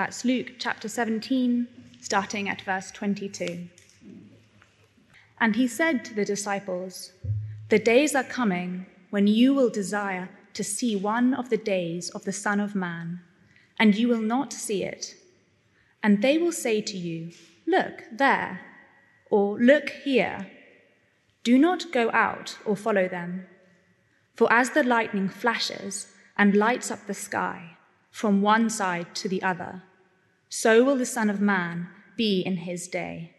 That's Luke chapter 17, starting at verse 22. And he said to the disciples, The days are coming when you will desire to see one of the days of the Son of Man, and you will not see it. And they will say to you, Look there, or Look here. Do not go out or follow them. For as the lightning flashes and lights up the sky from one side to the other, so will the Son of Man be in his day.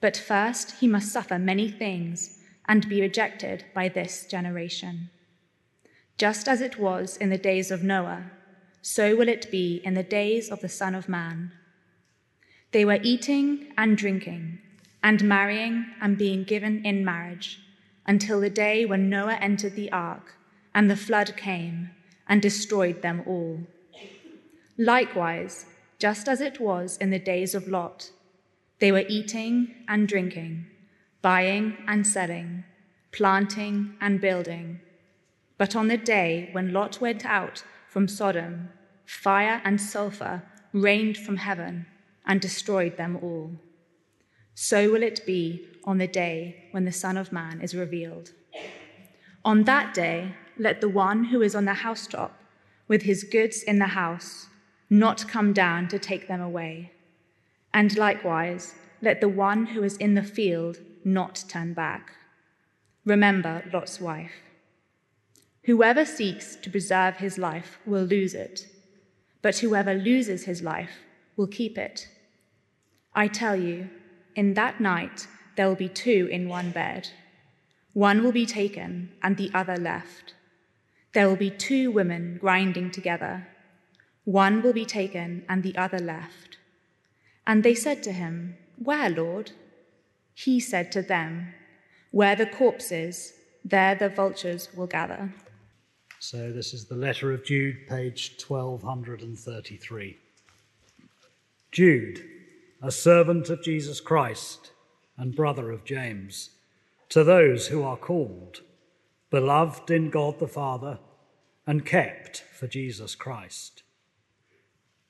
But first he must suffer many things and be rejected by this generation. Just as it was in the days of Noah, so will it be in the days of the Son of Man. They were eating and drinking, and marrying and being given in marriage, until the day when Noah entered the ark, and the flood came and destroyed them all. Likewise, just as it was in the days of Lot, they were eating and drinking, buying and selling, planting and building. But on the day when Lot went out from Sodom, fire and sulfur rained from heaven and destroyed them all. So will it be on the day when the Son of Man is revealed. On that day, let the one who is on the housetop with his goods in the house not come down to take them away. And likewise, let the one who is in the field not turn back. Remember Lot's wife. Whoever seeks to preserve his life will lose it, but whoever loses his life will keep it. I tell you, in that night there will be two in one bed. One will be taken and the other left. There will be two women grinding together one will be taken and the other left. And they said to him, Where, Lord? He said to them, Where the corpse is, there the vultures will gather. So this is the letter of Jude, page 1233. Jude, a servant of Jesus Christ and brother of James, to those who are called, beloved in God the Father, and kept for Jesus Christ.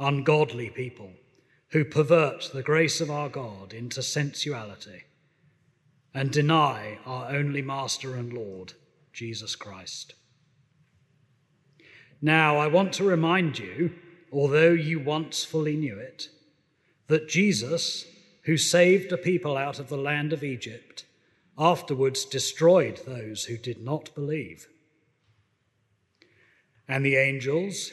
ungodly people who pervert the grace of our God into sensuality and deny our only Master and Lord, Jesus Christ. Now, I want to remind you, although you once fully knew it, that Jesus, who saved a people out of the land of Egypt, afterwards destroyed those who did not believe. And the angels,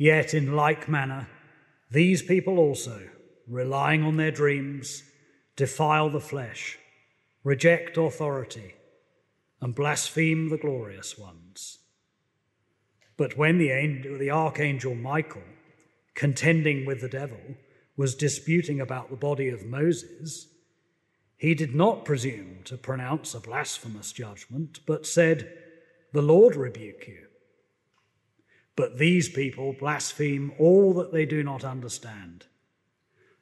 Yet, in like manner, these people also, relying on their dreams, defile the flesh, reject authority, and blaspheme the glorious ones. But when the, angel, the archangel Michael, contending with the devil, was disputing about the body of Moses, he did not presume to pronounce a blasphemous judgment, but said, The Lord rebuke you. But these people blaspheme all that they do not understand,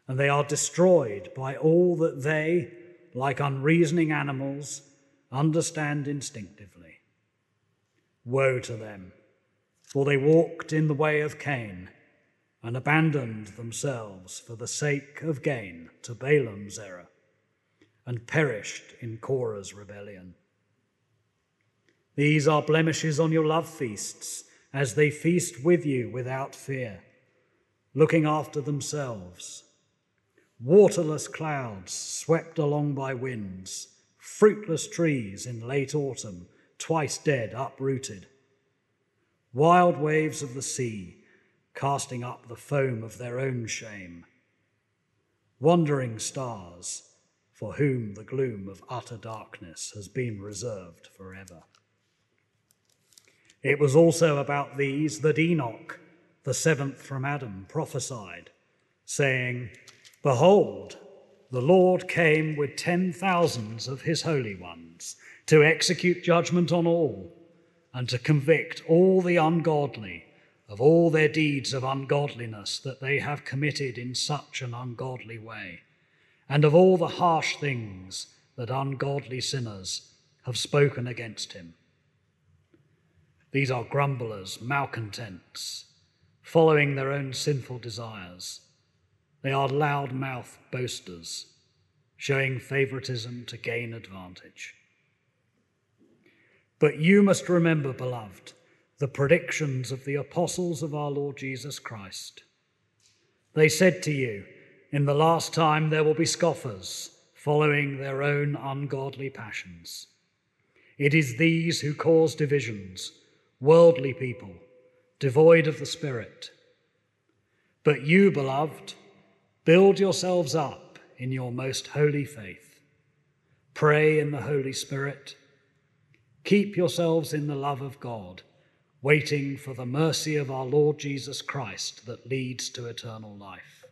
and they are destroyed by all that they, like unreasoning animals, understand instinctively. Woe to them, for they walked in the way of Cain and abandoned themselves for the sake of gain to Balaam's error and perished in Korah's rebellion. These are blemishes on your love feasts as they feast with you without fear, looking after themselves. Waterless clouds swept along by winds, fruitless trees in late autumn, twice dead, uprooted. Wild waves of the sea, casting up the foam of their own shame. Wandering stars, for whom the gloom of utter darkness has been reserved forever. It was also about these that Enoch, the seventh from Adam, prophesied, saying, Behold, the Lord came with ten thousands of his holy ones to execute judgment on all and to convict all the ungodly of all their deeds of ungodliness that they have committed in such an ungodly way and of all the harsh things that ungodly sinners have spoken against him. These are grumblers, malcontents, following their own sinful desires. They are loud mouthed boasters, showing favoritism to gain advantage. But you must remember, beloved, the predictions of the apostles of our Lord Jesus Christ. They said to you, in the last time, there will be scoffers following their own ungodly passions. It is these who cause divisions, worldly people, devoid of the Spirit. But you, beloved, build yourselves up in your most holy faith. Pray in the Holy Spirit. Keep yourselves in the love of God, waiting for the mercy of our Lord Jesus Christ that leads to eternal life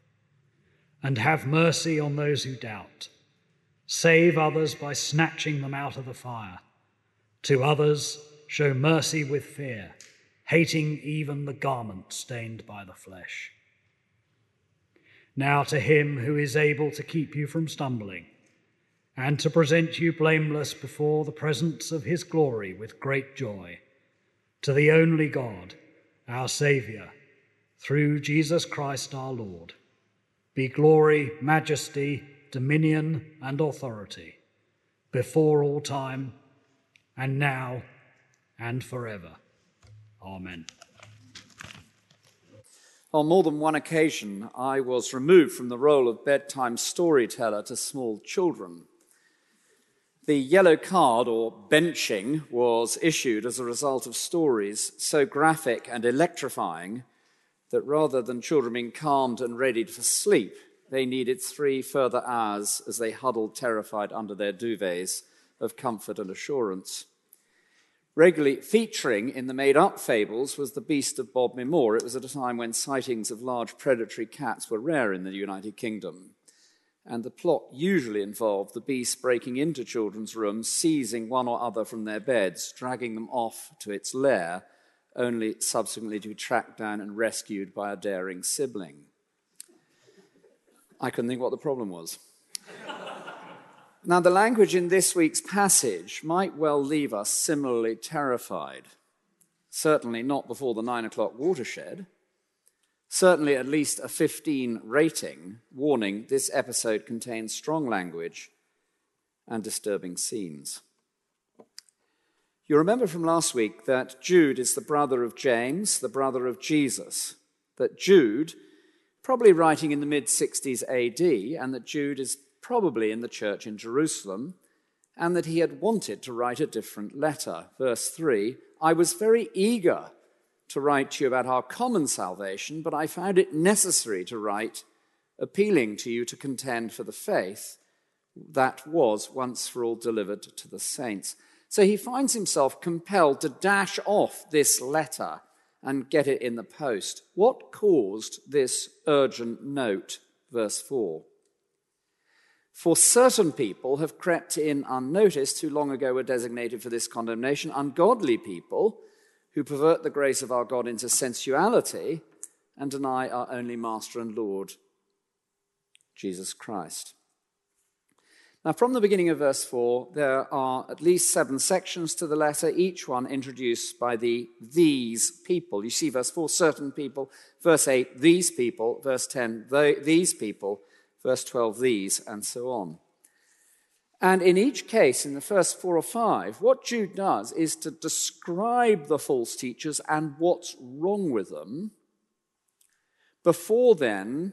and have mercy on those who doubt. Save others by snatching them out of the fire. To others, show mercy with fear, hating even the garment stained by the flesh. Now to him who is able to keep you from stumbling, and to present you blameless before the presence of his glory with great joy, to the only God, our Saviour, through Jesus Christ our Lord be glory, majesty, dominion, and authority before all time, and now, and forever. Amen. On more than one occasion, I was removed from the role of bedtime storyteller to small children. The yellow card, or benching, was issued as a result of stories so graphic and electrifying that rather than children being calmed and readied for sleep, they needed three further hours as they huddled terrified under their duvets of comfort and assurance. Regularly featuring in the made up fables was the beast of Bodmin Moor. It was at a time when sightings of large predatory cats were rare in the United Kingdom. And the plot usually involved the beast breaking into children's rooms, seizing one or other from their beds, dragging them off to its lair, only subsequently to be tracked down and rescued by a daring sibling. I couldn't think what the problem was. Now, the language in this week's passage might well leave us similarly terrified. Certainly not before the nine o'clock watershed. Certainly at least a 15 rating, warning this episode contains strong language and disturbing scenes. You remember from last week that Jude is the brother of James, the brother of Jesus, that Jude, probably writing in the mid 60s AD, and that Jude is probably in the church in Jerusalem, and that he had wanted to write a different letter. Verse 3 I was very eager to write to you about our common salvation, but I found it necessary to write, appealing to you to contend for the faith that was once for all delivered to the saints. So he finds himself compelled to dash off this letter and get it in the post. What caused this urgent note? Verse 4. For certain people have crept in unnoticed who long ago were designated for this condemnation, ungodly people who pervert the grace of our God into sensuality and deny our only Master and Lord, Jesus Christ. Now, from the beginning of verse 4, there are at least seven sections to the letter, each one introduced by the these people. You see, verse 4, certain people. Verse 8, these people. Verse 10, these people. Verse 12, these, and so on. And in each case, in the first four or five, what Jude does is to describe the false teachers and what's wrong with them before then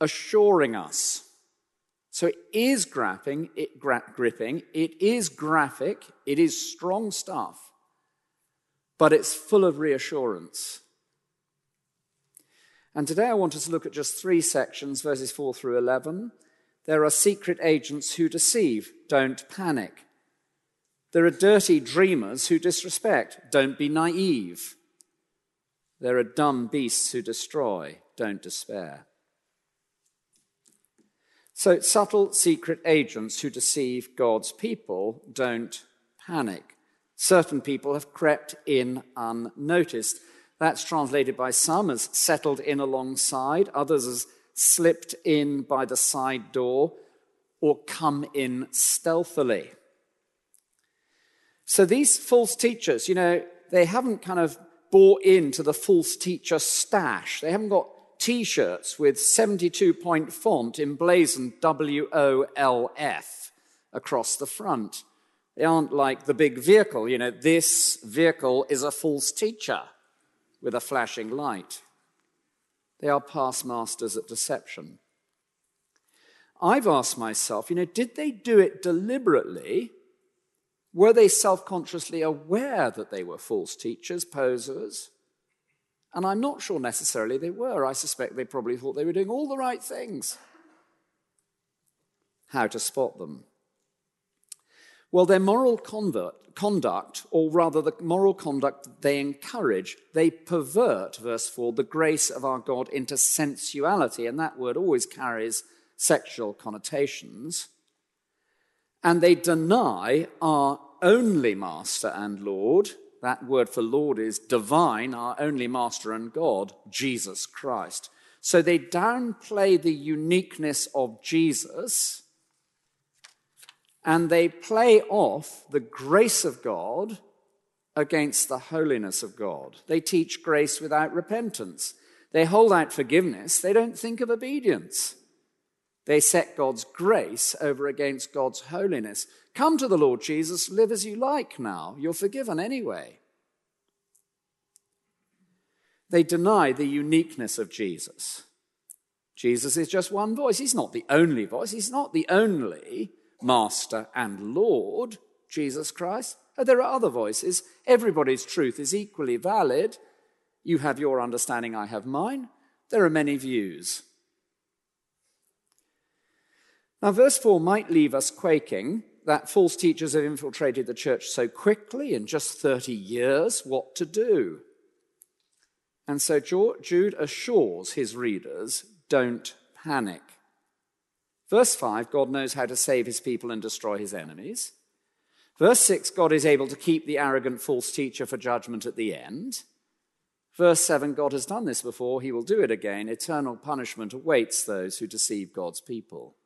assuring us. So it is grapping, it gra- gripping, it is graphic, it is strong stuff, but it's full of reassurance. And today I want us to look at just three sections, verses 4 through 11. There are secret agents who deceive, don't panic. There are dirty dreamers who disrespect, don't be naive. There are dumb beasts who destroy, don't despair. So, subtle secret agents who deceive God's people don't panic. Certain people have crept in unnoticed. That's translated by some as settled in alongside, others as slipped in by the side door, or come in stealthily. So these false teachers, you know, they haven't kind of bought into the false teacher stash. They haven't got t shirts with 72 point font emblazoned W O L F across the front. They aren't like the big vehicle, you know, this vehicle is a false teacher with a flashing light. They are past masters at deception. I've asked myself, you know, did they do it deliberately? Were they self consciously aware that they were false teachers, posers? And I'm not sure necessarily they were. I suspect they probably thought they were doing all the right things. How to spot them? Well, their moral convert, conduct, or rather the moral conduct they encourage, they pervert, verse 4, the grace of our God into sensuality, and that word always carries sexual connotations. And they deny our only Master and Lord. That word for Lord is divine, our only Master and God, Jesus Christ. So they downplay the uniqueness of Jesus and they play off the grace of God against the holiness of God. They teach grace without repentance. They hold out forgiveness. They don't think of obedience. They set God's grace over against God's holiness. Come to the Lord Jesus, live as you like now. You're forgiven anyway. They deny the uniqueness of Jesus. Jesus is just one voice. He's not the only voice. He's not the only Master and Lord, Jesus Christ. Oh, there are other voices. Everybody's truth is equally valid. You have your understanding, I have mine. There are many views. Now, verse 4 might leave us quaking that false teachers have infiltrated the church so quickly in just 30 years. What to do? And so Jude assures his readers don't panic. Verse 5, God knows how to save his people and destroy his enemies. Verse 6, God is able to keep the arrogant false teacher for judgment at the end. Verse 7, God has done this before, he will do it again. Eternal punishment awaits those who deceive God's people.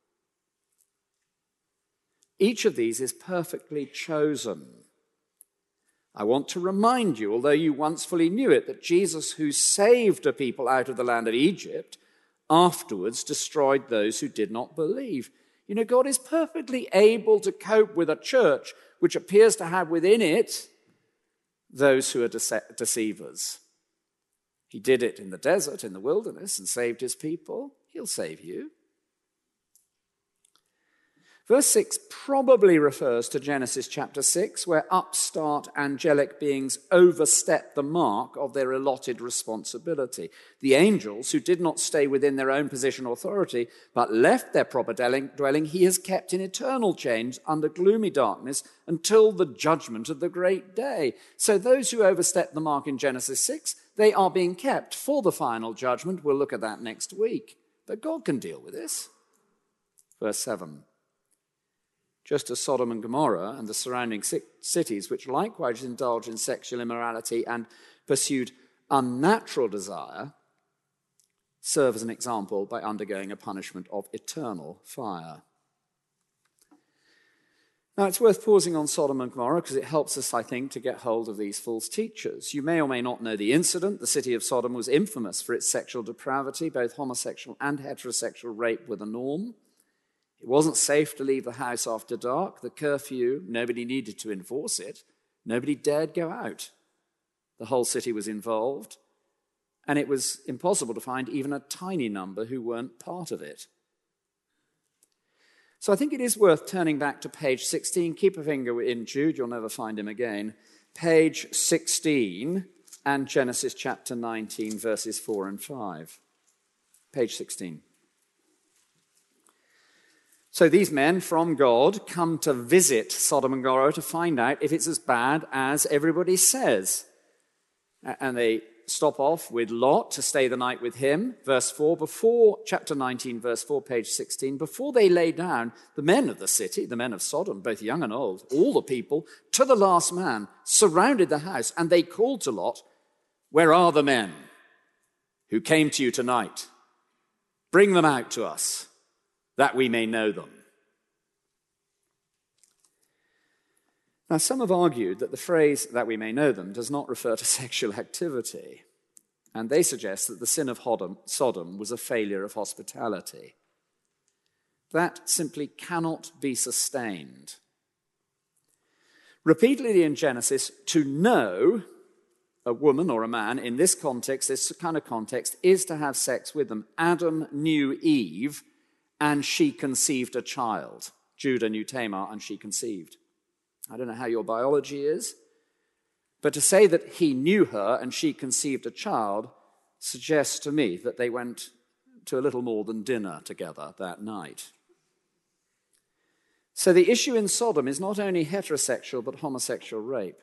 Each of these is perfectly chosen. I want to remind you, although you once fully knew it, that Jesus, who saved a people out of the land of Egypt, afterwards destroyed those who did not believe. You know, God is perfectly able to cope with a church which appears to have within it those who are dece- deceivers. He did it in the desert, in the wilderness, and saved his people. He'll save you. Verse 6 probably refers to Genesis chapter 6, where upstart angelic beings overstep the mark of their allotted responsibility. The angels, who did not stay within their own position or authority, but left their proper dwelling, he has kept in eternal chains under gloomy darkness until the judgment of the great day. So those who overstep the mark in Genesis 6, they are being kept for the final judgment. We'll look at that next week. But God can deal with this. Verse 7 just as Sodom and Gomorrah and the surrounding cities, which likewise indulged in sexual immorality and pursued unnatural desire, serve as an example by undergoing a punishment of eternal fire. Now, it's worth pausing on Sodom and Gomorrah because it helps us, I think, to get hold of these false teachers. You may or may not know the incident. The city of Sodom was infamous for its sexual depravity, both homosexual and heterosexual rape were the norm. It wasn't safe to leave the house after dark. The curfew, nobody needed to enforce it. Nobody dared go out. The whole city was involved, and it was impossible to find even a tiny number who weren't part of it. So I think it is worth turning back to page 16. Keep a finger in Jude, you'll never find him again. Page 16 and Genesis chapter 19, verses 4 and 5. Page 16. So these men from God come to visit Sodom and Gomorrah to find out if it's as bad as everybody says. And they stop off with Lot to stay the night with him. Verse 4, before chapter 19, verse 4, page 16, before they lay down, the men of the city, the men of Sodom, both young and old, all the people, to the last man, surrounded the house, and they called to Lot, Where are the men who came to you tonight? Bring them out to us that we may know them. Now, some have argued that the phrase that we may know them does not refer to sexual activity, and they suggest that the sin of Sodom was a failure of hospitality. That simply cannot be sustained. Repeatedly in Genesis, to know a woman or a man in this context, this kind of context, is to have sex with them. Adam knew Eve and she conceived a child. Judah knew Tamar, and she conceived. I don't know how your biology is, but to say that he knew her and she conceived a child suggests to me that they went to a little more than dinner together that night. So the issue in Sodom is not only heterosexual but homosexual rape.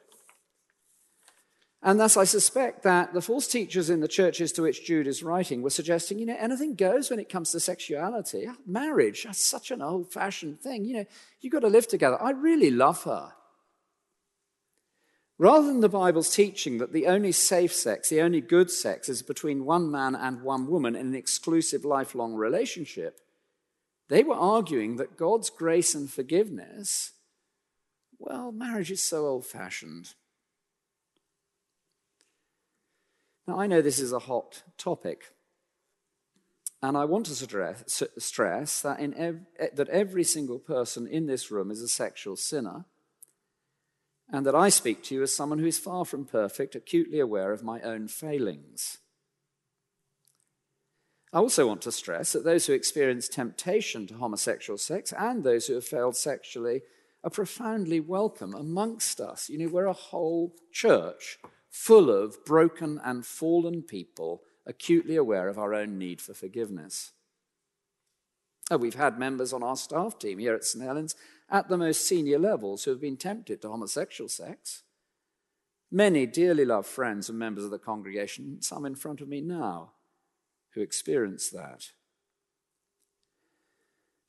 And thus, I suspect that the false teachers in the churches to which Jude is writing were suggesting, you know, anything goes when it comes to sexuality. Ah, marriage, that's such an old fashioned thing. You know, you've got to live together. I really love her. Rather than the Bible's teaching that the only safe sex, the only good sex, is between one man and one woman in an exclusive lifelong relationship, they were arguing that God's grace and forgiveness, well, marriage is so old fashioned. Now, I know this is a hot topic, and I want to stress, stress that, ev- that every single person in this room is a sexual sinner, and that I speak to you as someone who is far from perfect, acutely aware of my own failings. I also want to stress that those who experience temptation to homosexual sex and those who have failed sexually are profoundly welcome amongst us. You know, we're a whole church full of broken and fallen people, acutely aware of our own need for forgiveness. Oh, we've had members on our staff team here at St. Helen's at the most senior levels who have been tempted to homosexual sex. Many dearly loved friends and members of the congregation, some in front of me now, who experienced that.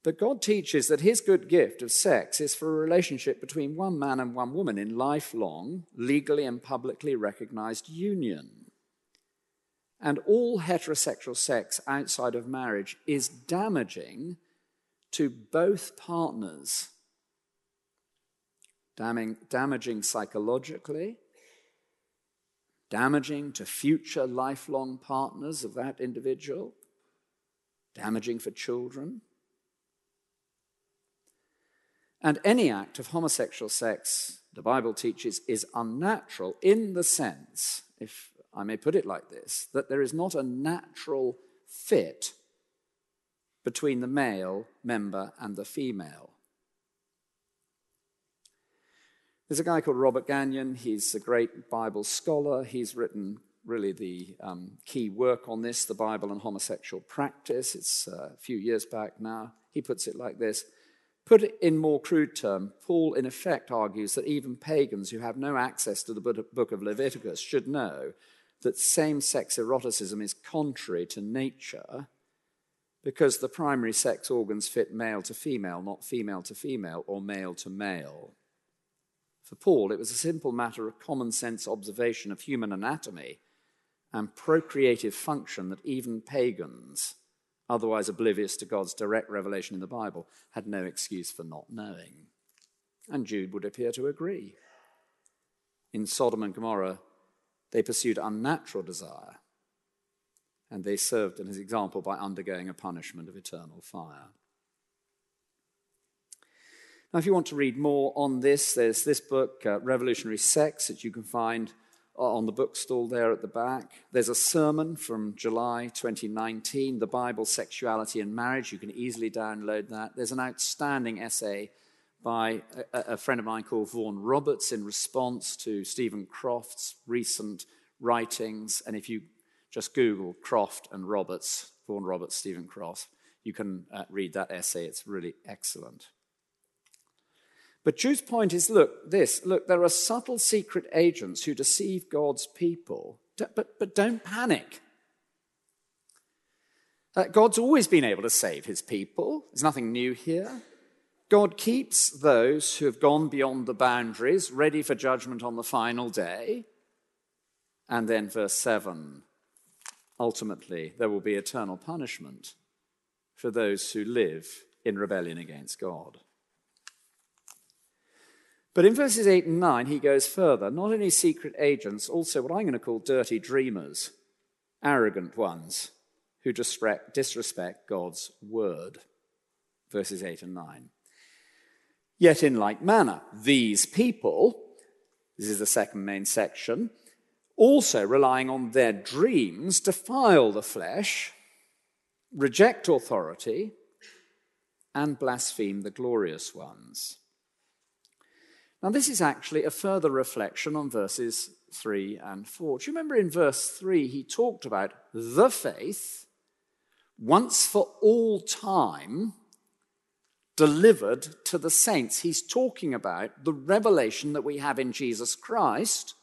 But God teaches that his good gift of sex is for a relationship between one man and one woman in lifelong, legally and publicly recognized union. And all heterosexual sex outside of marriage is damaging to both partners. Damning, damaging psychologically, damaging to future lifelong partners of that individual, damaging for children. And any act of homosexual sex, the Bible teaches, is unnatural in the sense, if I may put it like this, that there is not a natural fit between the male member and the female. There's a guy called Robert Gagnon. He's a great Bible scholar. He's written really the um, key work on this, the Bible and homosexual practice. It's uh, a few years back now. He puts it like this Put in more crude terms, Paul in effect argues that even pagans who have no access to the book of Leviticus should know that same sex eroticism is contrary to nature because the primary sex organs fit male to female, not female to female or male to male. For Paul, it was a simple matter of common sense observation of human anatomy and procreative function that even pagans otherwise oblivious to God's direct revelation in the Bible, had no excuse for not knowing. And Jude would appear to agree. In Sodom and Gomorrah, they pursued unnatural desire, and they served as an example by undergoing a punishment of eternal fire. Now, if you want to read more on this, there's this book, uh, Revolutionary Sex, that you can find on the bookstall there at the back. There's a sermon from July 2019, The Bible, Sexuality, and Marriage. You can easily download that. There's an outstanding essay by a, a friend of mine called Vaughan Roberts in response to Stephen Croft's recent writings. And if you just Google Croft and Roberts, Vaughan Roberts, Stephen Croft, you can uh, read that essay. It's really excellent. But Jude's point is look, this look, there are subtle secret agents who deceive God's people, but, but don't panic. Uh, God's always been able to save his people. There's nothing new here. God keeps those who have gone beyond the boundaries ready for judgment on the final day. And then, verse 7 ultimately, there will be eternal punishment for those who live in rebellion against God. But in verses 8 and 9, he goes further. Not only secret agents, also what I'm going to call dirty dreamers, arrogant ones who disrespect God's word. Verses 8 and 9. Yet, in like manner, these people, this is the second main section, also relying on their dreams, defile the flesh, reject authority, and blaspheme the glorious ones. Now, this is actually a further reflection on verses 3 and 4. Do you remember in verse 3 he talked about the faith once for all time delivered to the saints? He's talking about the revelation that we have in Jesus Christ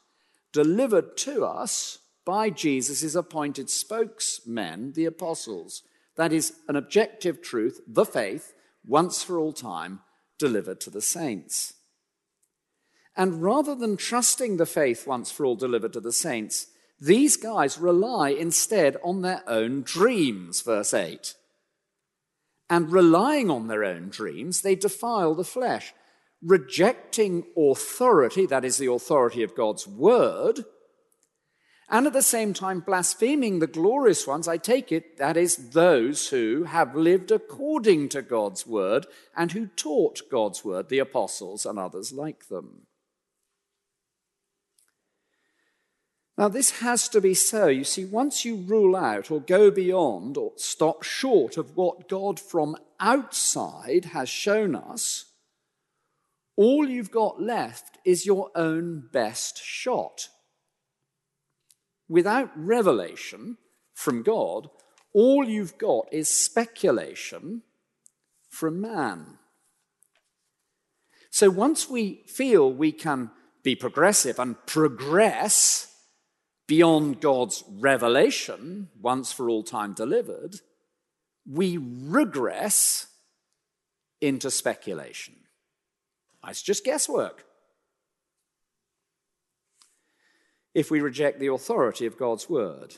delivered to us by Jesus' appointed spokesmen, the apostles. That is an objective truth, the faith, once for all time, delivered to the saints. And rather than trusting the faith once for all delivered to the saints, these guys rely instead on their own dreams, verse 8. And relying on their own dreams, they defile the flesh, rejecting authority, that is, the authority of God's word, and at the same time blaspheming the glorious ones, I take it, that is, those who have lived according to God's word and who taught God's word, the apostles and others like them. Now, this has to be so. You see, once you rule out or go beyond or stop short of what God from outside has shown us, all you've got left is your own best shot. Without revelation from God, all you've got is speculation from man. So once we feel we can be progressive and progress, beyond God's revelation, once for all time delivered, we regress into speculation. It's just guesswork. If we reject the authority of God's word,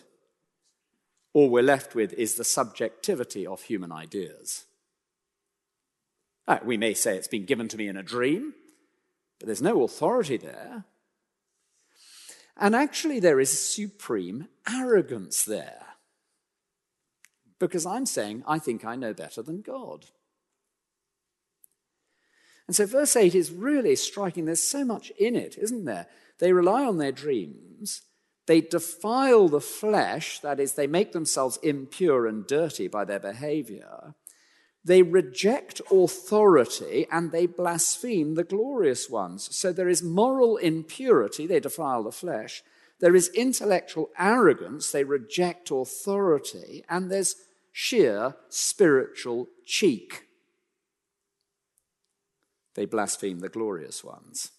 all we're left with is the subjectivity of human ideas. Uh, we may say it's been given to me in a dream, but there's no authority there. And actually, there is supreme arrogance there. Because I'm saying, I think I know better than God. And so, verse 8 is really striking. There's so much in it, isn't there? They rely on their dreams. They defile the flesh, that is, they make themselves impure and dirty by their behavior. They reject authority and they blaspheme the glorious ones. So there is moral impurity, they defile the flesh. There is intellectual arrogance, they reject authority. And there's sheer spiritual cheek. They blaspheme the glorious ones.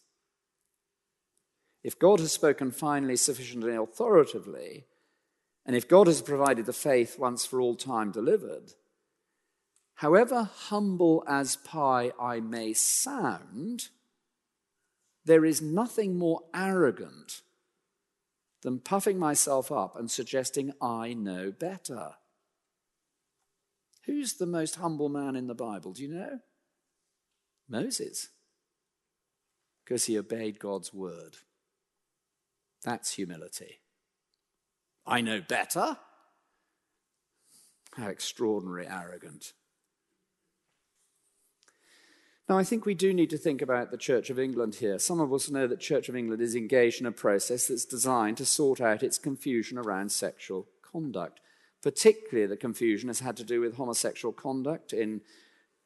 If God has spoken finally, sufficiently, authoritatively, and if God has provided the faith once for all time delivered, however humble as pie I may sound, there is nothing more arrogant than puffing myself up and suggesting I know better. Who's the most humble man in the Bible? Do you know? Moses. Because he obeyed God's word. That's humility. I know better? How extraordinary arrogant. Now, I think we do need to think about the Church of England here. Some of us know that Church of England is engaged in a process that's designed to sort out its confusion around sexual conduct. Particularly, the confusion has had to do with homosexual conduct in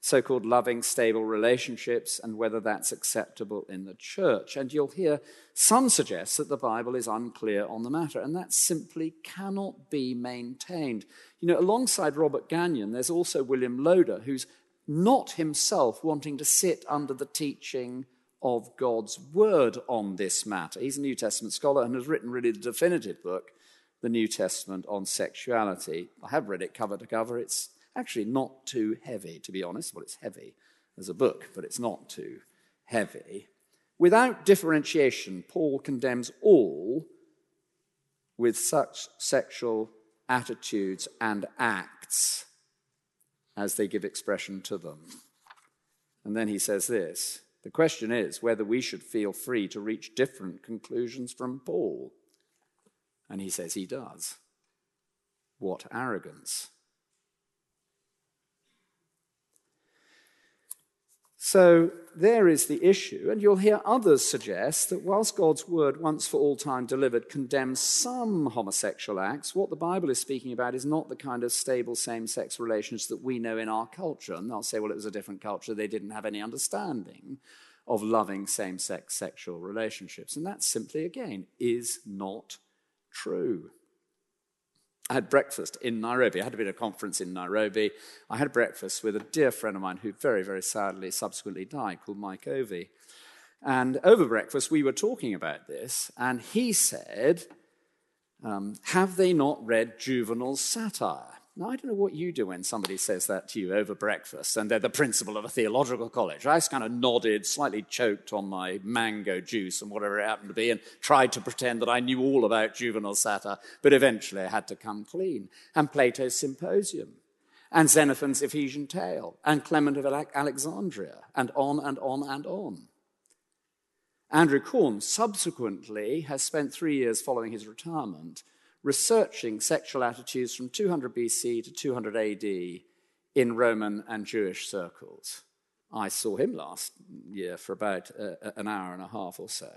so called loving, stable relationships and whether that's acceptable in the church. And you'll hear some suggest that the Bible is unclear on the matter, and that simply cannot be maintained. You know, alongside Robert Gagnon, there's also William Loader, who's not himself wanting to sit under the teaching of God's word on this matter. He's a New Testament scholar and has written really the definitive book, the New Testament on sexuality. I have read it cover to cover. It's actually not too heavy, to be honest. Well, it's heavy as a book, but it's not too heavy. Without differentiation, Paul condemns all with such sexual attitudes and acts as they give expression to them. And then he says this the question is whether we should feel free to reach different conclusions from Paul. And he says he does. What arrogance! So there is the issue, and you'll hear others suggest that whilst God's word, once for all time delivered, condemns some homosexual acts, what the Bible is speaking about is not the kind of stable same sex relations that we know in our culture. And they'll say, well, it was a different culture, they didn't have any understanding of loving same sex sexual relationships. And that simply, again, is not true. I had breakfast in Nairobi. I had a bit of a conference in Nairobi. I had breakfast with a dear friend of mine who very, very sadly subsequently died, called Mike Ovey. And over breakfast, we were talking about this, and he said, um, Have they not read Juvenal's satire? Now, I don't know what you do when somebody says that to you over breakfast and they're the principal of a theological college. I just kind of nodded, slightly choked on my mango juice and whatever it happened to be, and tried to pretend that I knew all about Juvenal satire, but eventually I had to come clean. And Plato's Symposium, and Xenophon's Ephesian Tale, and Clement of Alexandria, and on and on and on. Andrew Cornes subsequently has spent three years following his retirement researching sexual attitudes from 200 BC to 200 AD in Roman and Jewish circles. I saw him last year for about uh, an hour and a half or so.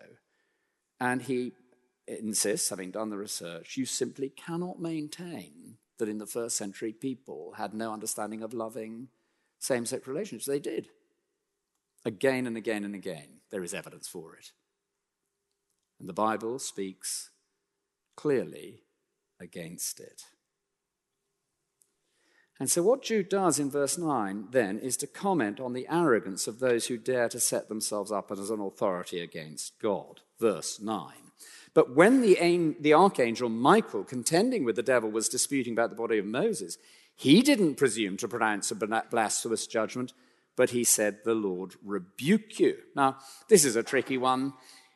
And he insists, having done the research, you simply cannot maintain that in the first century people had no understanding of loving same sex relationships. They did. Again and again and again, there is evidence for it. And the Bible speaks clearly against it. And so, what Jude does in verse 9 then is to comment on the arrogance of those who dare to set themselves up as an authority against God. Verse 9. But when the, the archangel Michael, contending with the devil, was disputing about the body of Moses, he didn't presume to pronounce a blasphemous judgment, but he said, The Lord rebuke you. Now, this is a tricky one.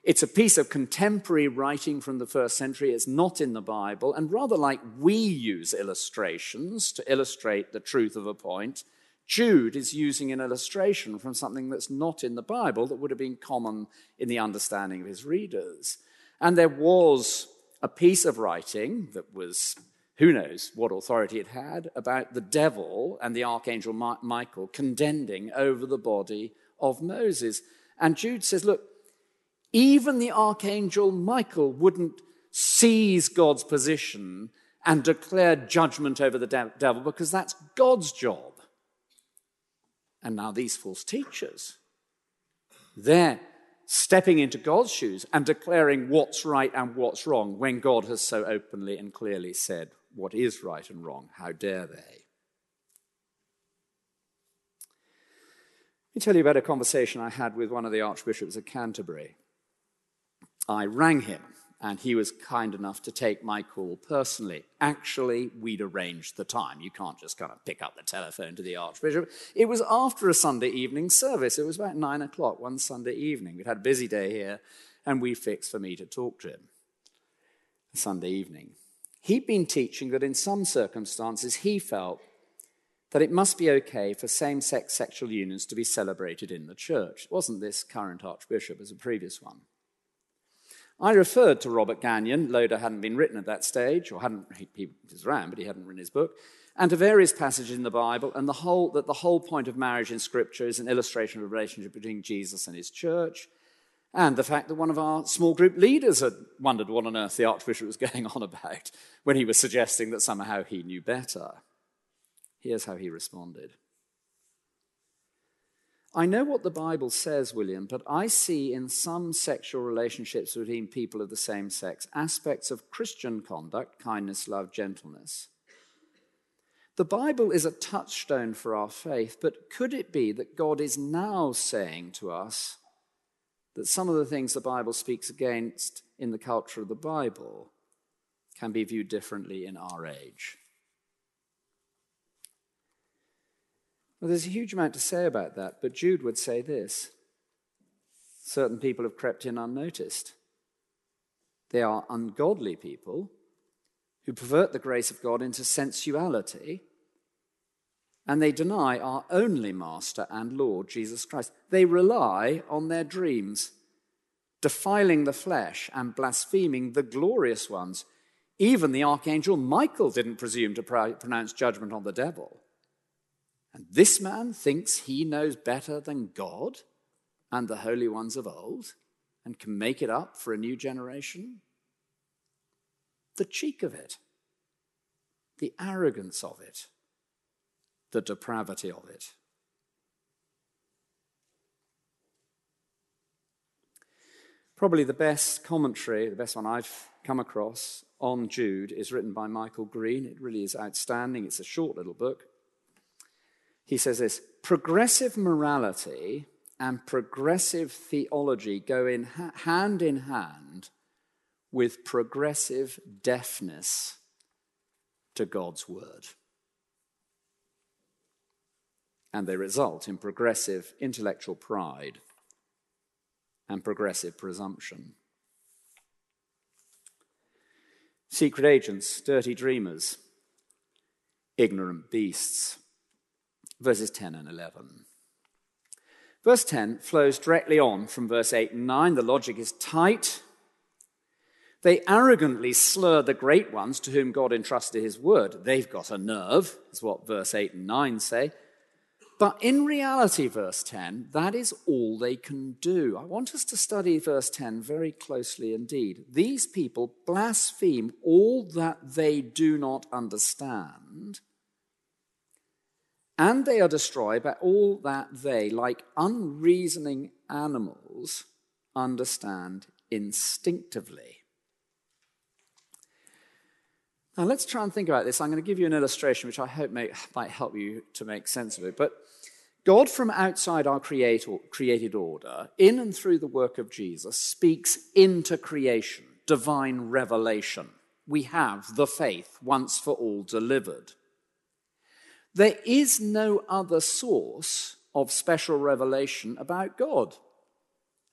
It's a piece of contemporary writing from the first century. It's not in the Bible. And rather like we use illustrations to illustrate the truth of a point, Jude is using an illustration from something that's not in the Bible that would have been common in the understanding of his readers. And there was a piece of writing that was, who knows what authority it had, about the devil and the archangel Michael contending over the body of Moses. And Jude says, look, even the archangel Michael wouldn't seize God's position and declare judgment over the de- devil because that's God's job. And now these false teachers, they're stepping into God's shoes and declaring what's right and what's wrong when God has so openly and clearly said what is right and wrong. How dare they? Let me tell you about a conversation I had with one of the archbishops of Canterbury. I rang him, and he was kind enough to take my call personally. Actually, we'd arranged the time. You can't just kind of pick up the telephone to the Archbishop. It was after a Sunday evening service. It was about nine o'clock one Sunday evening. We'd had a busy day here, and we fixed for me to talk to him. Sunday evening. He'd been teaching that in some circumstances he felt that it must be okay for same sex sexual unions to be celebrated in the church. It wasn't this current archbishop as a previous one. I referred to Robert Gagnon. Loader hadn't been written at that stage, or hadn't, he, he was around, but he hadn't written his book. and to various passages in the Bible, and the whole, that the whole point of marriage in Scripture is an illustration of the relationship between Jesus and his church, and the fact that one of our small group leaders had wondered what on earth the Archbishop was going on about when he was suggesting that somehow he knew better. Here's how he responded. I know what the Bible says, William, but I see in some sexual relationships between people of the same sex aspects of Christian conduct, kindness, love, gentleness. The Bible is a touchstone for our faith, but could it be that God is now saying to us that some of the things the Bible speaks against in the culture of the Bible can be viewed differently in our age? Well, there's a huge amount to say about that, but Jude would say this certain people have crept in unnoticed. They are ungodly people who pervert the grace of God into sensuality, and they deny our only Master and Lord, Jesus Christ. They rely on their dreams, defiling the flesh and blaspheming the glorious ones. Even the archangel Michael didn't presume to pronounce judgment on the devil. And this man thinks he knows better than God and the holy ones of old and can make it up for a new generation? The cheek of it, the arrogance of it, the depravity of it. Probably the best commentary, the best one I've come across on Jude, is written by Michael Green. It really is outstanding. It's a short little book he says this progressive morality and progressive theology go in ha- hand in hand with progressive deafness to God's word. And they result in progressive intellectual pride and progressive presumption. Secret agents, dirty dreamers, ignorant beasts verses 10 and 11. Verse 10 flows directly on from verse 8 and 9. The logic is tight. They arrogantly slur the great ones to whom God entrusted his word. They've got a nerve, is what verse 8 and 9 say. But in reality, verse 10, that is all they can do. I want us to study verse 10 very closely indeed. These people blaspheme all that they do not understand and they are destroyed by all that they, like unreasoning animals, understand instinctively. Now, let's try and think about this. I'm going to give you an illustration which I hope may, might help you to make sense of it. But God, from outside our created order, in and through the work of Jesus, speaks into creation, divine revelation. We have the faith once for all delivered. There is no other source of special revelation about God.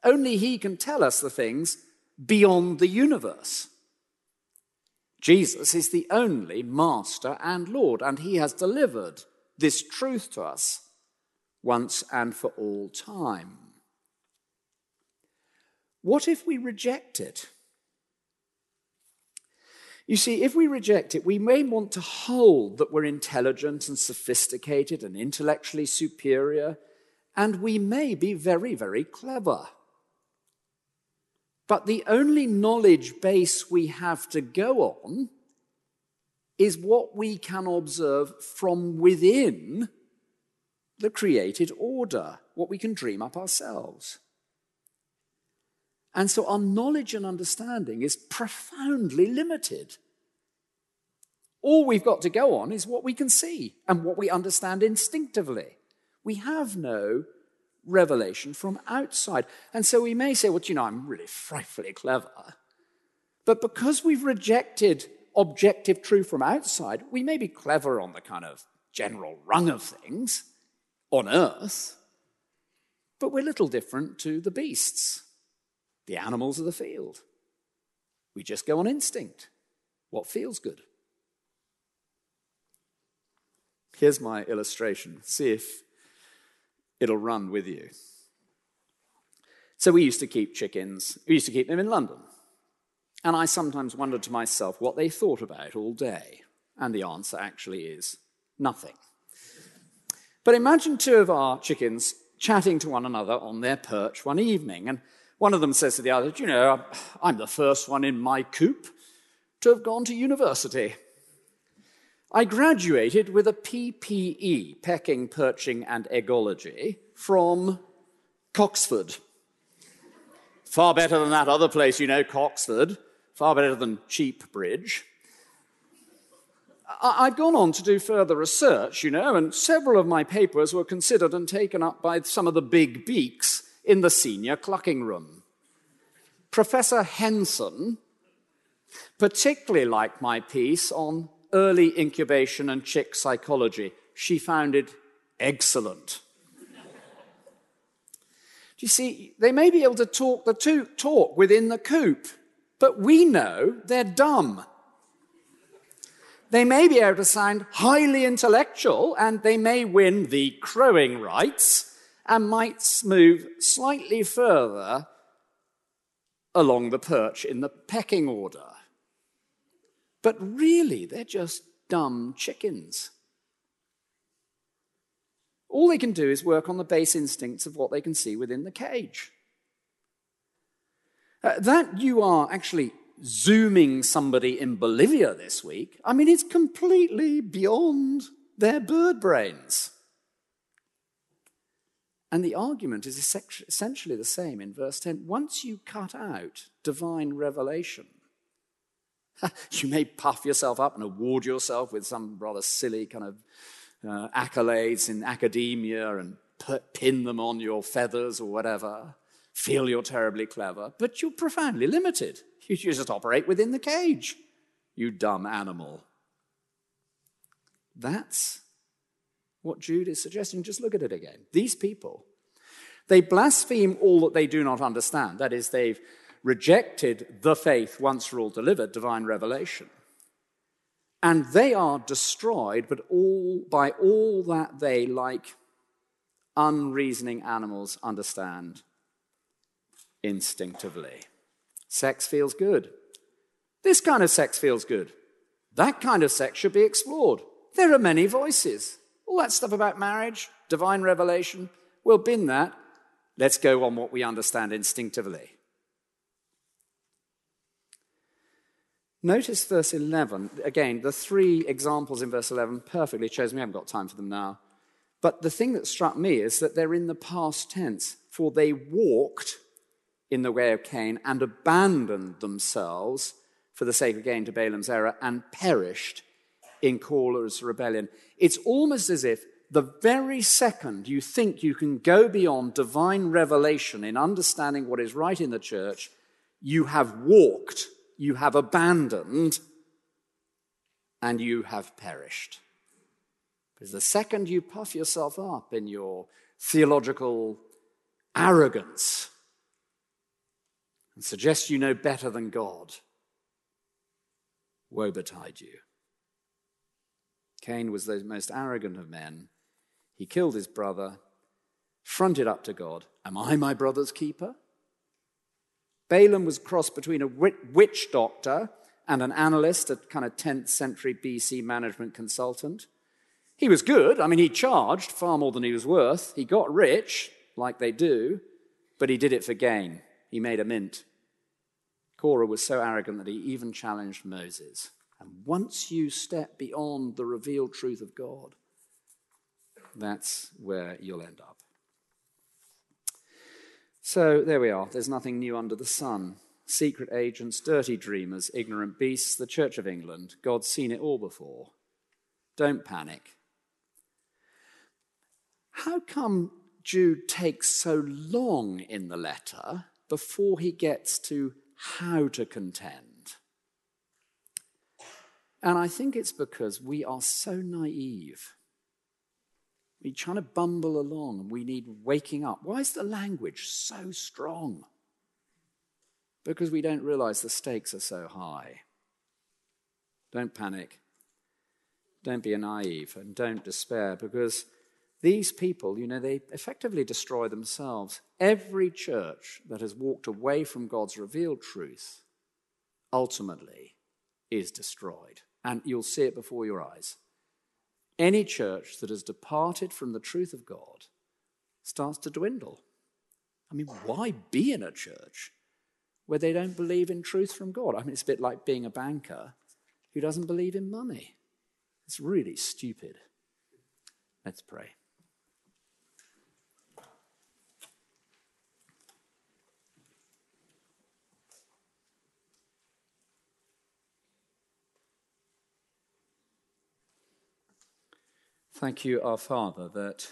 Only He can tell us the things beyond the universe. Jesus is the only Master and Lord, and He has delivered this truth to us once and for all time. What if we reject it? You see, if we reject it, we may want to hold that we're intelligent and sophisticated and intellectually superior, and we may be very, very clever. But the only knowledge base we have to go on is what we can observe from within the created order, what we can dream up ourselves. And so our knowledge and understanding is profoundly limited. All we've got to go on is what we can see and what we understand instinctively. We have no revelation from outside. And so we may say, well, you know, I'm really frightfully clever. But because we've rejected objective truth from outside, we may be clever on the kind of general rung of things on earth, but we're little different to the beasts the animals of the field. We just go on instinct, what feels good. Here's my illustration. See if it'll run with you. So, we used to keep chickens, we used to keep them in London. And I sometimes wondered to myself what they thought about all day. And the answer actually is Nothing. But imagine two of our chickens chatting to one another on their perch one evening, and one of them says to the other, You know, I'm the first one in my coop to have gone to university. I graduated with a PPE, pecking, perching, and egology, from Coxford. Far better than that other place, you know, Coxford. Far better than Cheap Bridge. I'd gone on to do further research, you know, and several of my papers were considered and taken up by some of the big beaks in the senior clucking room. Professor Henson particularly liked my piece on early incubation and chick psychology. She found it excellent. Do you see, they may be able to talk the two, talk within the coop, but we know they're dumb. They may be able to sound highly intellectual and they may win the crowing rights and might move slightly further along the perch in the pecking order. But really, they're just dumb chickens. All they can do is work on the base instincts of what they can see within the cage. Uh, that you are actually zooming somebody in Bolivia this week, I mean, it's completely beyond their bird brains. And the argument is essentially the same in verse 10. Once you cut out divine revelation, you may puff yourself up and award yourself with some rather silly kind of uh, accolades in academia and put, pin them on your feathers or whatever. Feel you're terribly clever, but you're profoundly limited. You just operate within the cage, you dumb animal. That's what Jude is suggesting. Just look at it again. These people, they blaspheme all that they do not understand. That is, they've rejected the faith once for all delivered, divine revelation. And they are destroyed, but all by all that they, like unreasoning animals, understand instinctively. Sex feels good. This kind of sex feels good. That kind of sex should be explored. There are many voices. All that stuff about marriage, divine revelation, we'll bin that. Let's go on what we understand instinctively. Notice verse 11. Again, the three examples in verse 11 perfectly shows me. I haven't got time for them now. But the thing that struck me is that they're in the past tense. For they walked in the way of Cain and abandoned themselves for the sake of gain to Balaam's error and perished in Korah's rebellion. It's almost as if the very second you think you can go beyond divine revelation in understanding what is right in the church, you have walked you have abandoned, and you have perished. Because the second you puff yourself up in your theological arrogance and suggest you know better than God, woe betide you. Cain was the most arrogant of men. He killed his brother, fronted up to God Am I my brother's keeper? Balaam was crossed between a witch doctor and an analyst, a kind of 10th century BC management consultant. He was good. I mean, he charged far more than he was worth. He got rich, like they do, but he did it for gain. He made a mint. Korah was so arrogant that he even challenged Moses. And once you step beyond the revealed truth of God, that's where you'll end up. So there we are. There's nothing new under the sun. Secret agents, dirty dreamers, ignorant beasts, the Church of England. God's seen it all before. Don't panic. How come Jude takes so long in the letter before he gets to how to contend? And I think it's because we are so naive. We're trying to bumble along and we need waking up. Why is the language so strong? Because we don't realize the stakes are so high. Don't panic. Don't be naive and don't despair because these people, you know, they effectively destroy themselves. Every church that has walked away from God's revealed truth ultimately is destroyed. And you'll see it before your eyes. Any church that has departed from the truth of God starts to dwindle. I mean, why be in a church where they don't believe in truth from God? I mean, it's a bit like being a banker who doesn't believe in money. It's really stupid. Let's pray. Thank you, our Father, that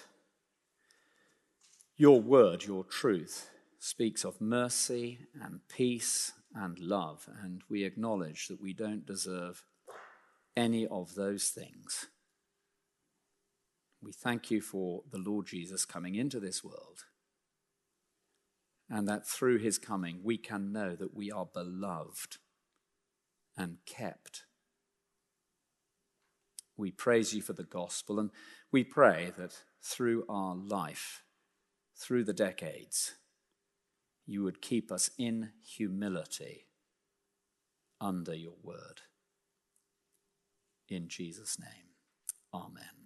your word, your truth, speaks of mercy and peace and love, and we acknowledge that we don't deserve any of those things. We thank you for the Lord Jesus coming into this world, and that through his coming we can know that we are beloved and kept we praise you for the gospel, and we pray that through our life, through the decades, you would keep us in humility under your word. In Jesus' name, amen.